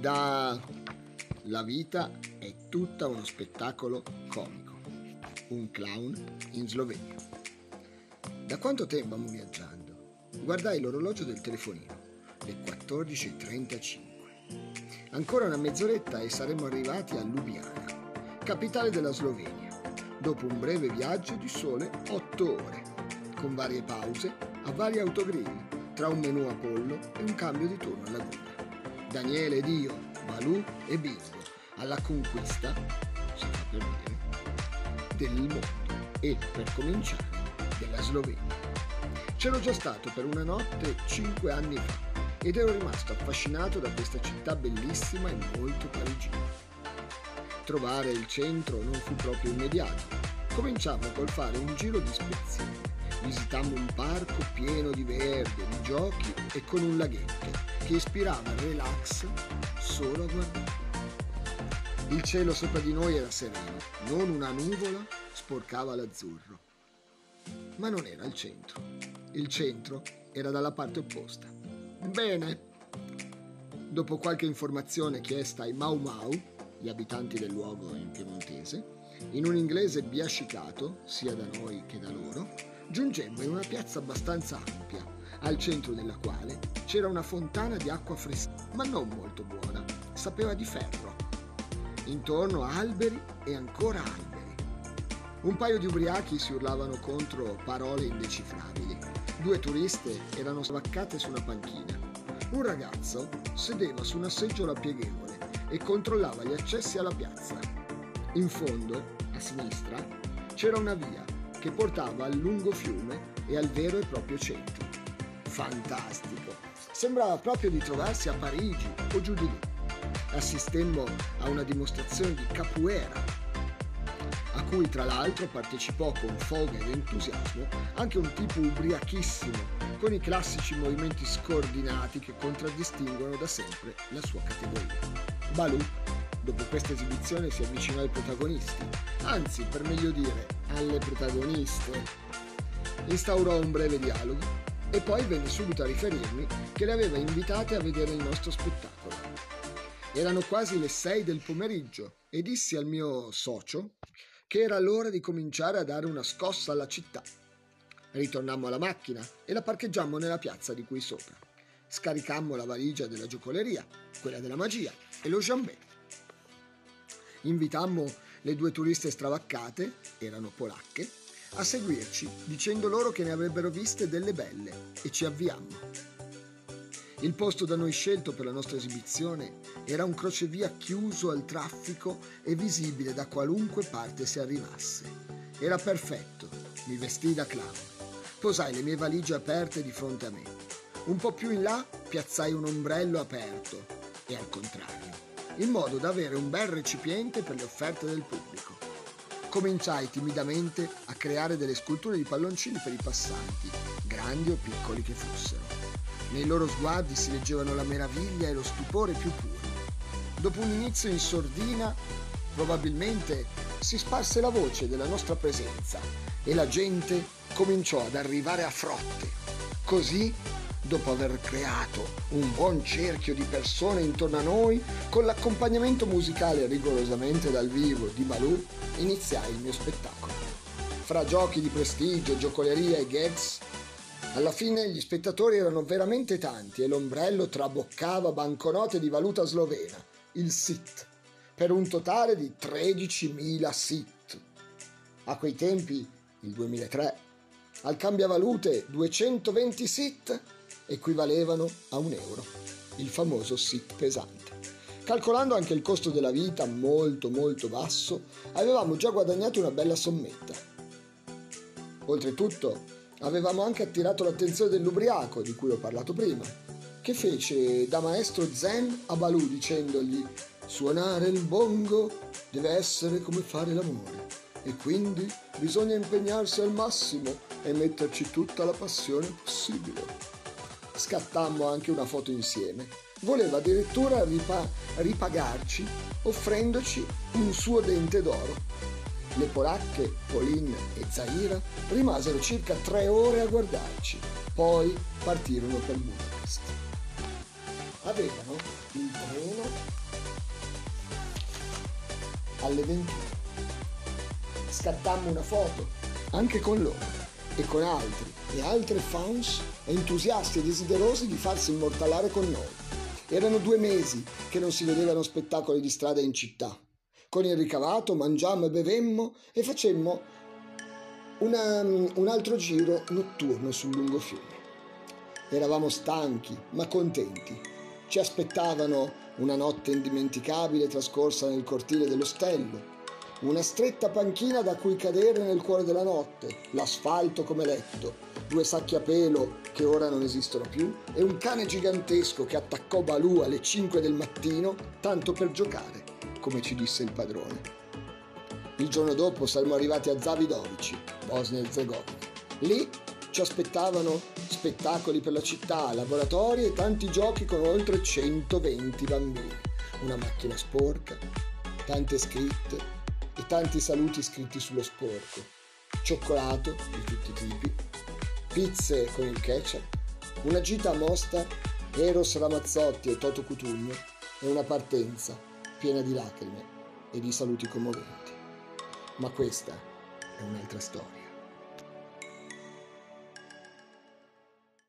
Da La vita è tutta uno spettacolo comico. Un clown in Slovenia. Da quanto tempo amo viaggiando? Guardai l'orologio del telefonino, le 14.35. Ancora una mezz'oretta e saremmo arrivati a Ljubljana, capitale della Slovenia, dopo un breve viaggio di sole 8 ore, con varie pause a vari autogrill, tra un menù a pollo e un cambio di turno alla guida. Daniele ed io, Balù e Bingo, alla conquista, si fa per dire, del mondo e, per cominciare, della Slovenia. C'ero già stato per una notte cinque anni fa ed ero rimasto affascinato da questa città bellissima e molto parigina. Trovare il centro non fu proprio immediato. Cominciamo col fare un giro di ispezione. Visitammo un parco pieno di verde, di giochi e con un laghetto che ispirava il relax solo a guardare. Il cielo sopra di noi era sereno, non una nuvola sporcava l'azzurro. Ma non era il centro. Il centro era dalla parte opposta. Bene. Dopo qualche informazione chiesta ai Mau Mau, gli abitanti del luogo in piemontese, in un inglese biascicato, sia da noi che da loro, giungemmo in una piazza abbastanza ampia, al centro della quale c'era una fontana di acqua fresca, ma non molto buona, sapeva di ferro. Intorno alberi e ancora alberi. Un paio di ubriachi si urlavano contro parole indecifrabili. Due turiste erano svaccate su una panchina. Un ragazzo sedeva su una seggiola pieghevole e controllava gli accessi alla piazza. In fondo, a sinistra, c'era una via che portava al lungo fiume e al vero e proprio centro. Fantastico! Sembrava proprio di trovarsi a Parigi o giù di lì. Assistemmo a una dimostrazione di capoeira, a cui tra l'altro partecipò con foga ed entusiasmo anche un tipo ubriachissimo, con i classici movimenti scordinati che contraddistinguono da sempre la sua categoria. Balù, dopo questa esibizione, si avvicinò ai protagonisti, anzi, per meglio dire, alle protagoniste. Instaurò un breve dialogo e poi venne subito a riferirmi che le aveva invitate a vedere il nostro spettacolo. Erano quasi le sei del pomeriggio e dissi al mio socio che era l'ora di cominciare a dare una scossa alla città. Ritornammo alla macchina e la parcheggiammo nella piazza di qui sopra. Scaricammo la valigia della giocoleria, quella della magia e lo jambé. Invitammo le due turiste stravaccate, erano polacche, a seguirci, dicendo loro che ne avrebbero viste delle belle, e ci avviammo. Il posto da noi scelto per la nostra esibizione era un crocevia chiuso al traffico e visibile da qualunque parte si arrivasse. Era perfetto, mi vestii da clown. Posai le mie valigie aperte di fronte a me. Un po' più in là piazzai un ombrello aperto e al contrario, in modo da avere un bel recipiente per le offerte del pubblico cominciai timidamente a creare delle sculture di palloncini per i passanti, grandi o piccoli che fossero. Nei loro sguardi si leggevano la meraviglia e lo stupore più puro. Dopo un inizio in sordina, probabilmente si sparse la voce della nostra presenza e la gente cominciò ad arrivare a frotte. Così dopo aver creato un buon cerchio di persone intorno a noi, con l'accompagnamento musicale rigorosamente dal vivo di Baloo, iniziai il mio spettacolo. Fra giochi di prestigio, giocoleria e gags, alla fine gli spettatori erano veramente tanti e l'ombrello traboccava banconote di valuta slovena, il SIT, per un totale di 13.000 SIT. A quei tempi, il 2003, al cambiavalute 220 SIT equivalevano a un euro, il famoso SIT pesante. Calcolando anche il costo della vita molto molto basso, avevamo già guadagnato una bella sommetta. Oltretutto, avevamo anche attirato l'attenzione dell'ubriaco di cui ho parlato prima, che fece da maestro zen a Balù dicendogli suonare il bongo deve essere come fare l'amore e quindi bisogna impegnarsi al massimo e metterci tutta la passione possibile scattammo anche una foto insieme. Voleva addirittura ripa- ripagarci offrendoci un suo dente d'oro. Le polacche, Pauline e Zaira, rimasero circa tre ore a guardarci, poi partirono per Budapest. avevano il treno alle 21. Scattammo una foto, anche con loro, e con altri e altre fans entusiasti e desiderosi di farsi immortalare con noi. Erano due mesi che non si vedevano spettacoli di strada in città. Con il ricavato mangiammo e bevemmo e facemmo una, un altro giro notturno sul lungo fiume. Eravamo stanchi ma contenti. Ci aspettavano una notte indimenticabile trascorsa nel cortile dell'ostello, una stretta panchina da cui cadere nel cuore della notte, l'asfalto come letto, due sacchi a pelo che ora non esistono più e un cane gigantesco che attaccò Balù alle 5 del mattino tanto per giocare, come ci disse il padrone. Il giorno dopo saremmo arrivati a Zavidovici, Bosnia e Herzegovina. Lì ci aspettavano spettacoli per la città, laboratori e tanti giochi con oltre 120 bambini. Una macchina sporca, tante scritte e tanti saluti scritti sullo sporco, cioccolato di tutti i tipi, pizze con il ketchup, una gita a Mostar, Eros Ramazzotti e Toto Cutugno e una partenza piena di lacrime e di saluti commoventi. Ma questa è un'altra storia.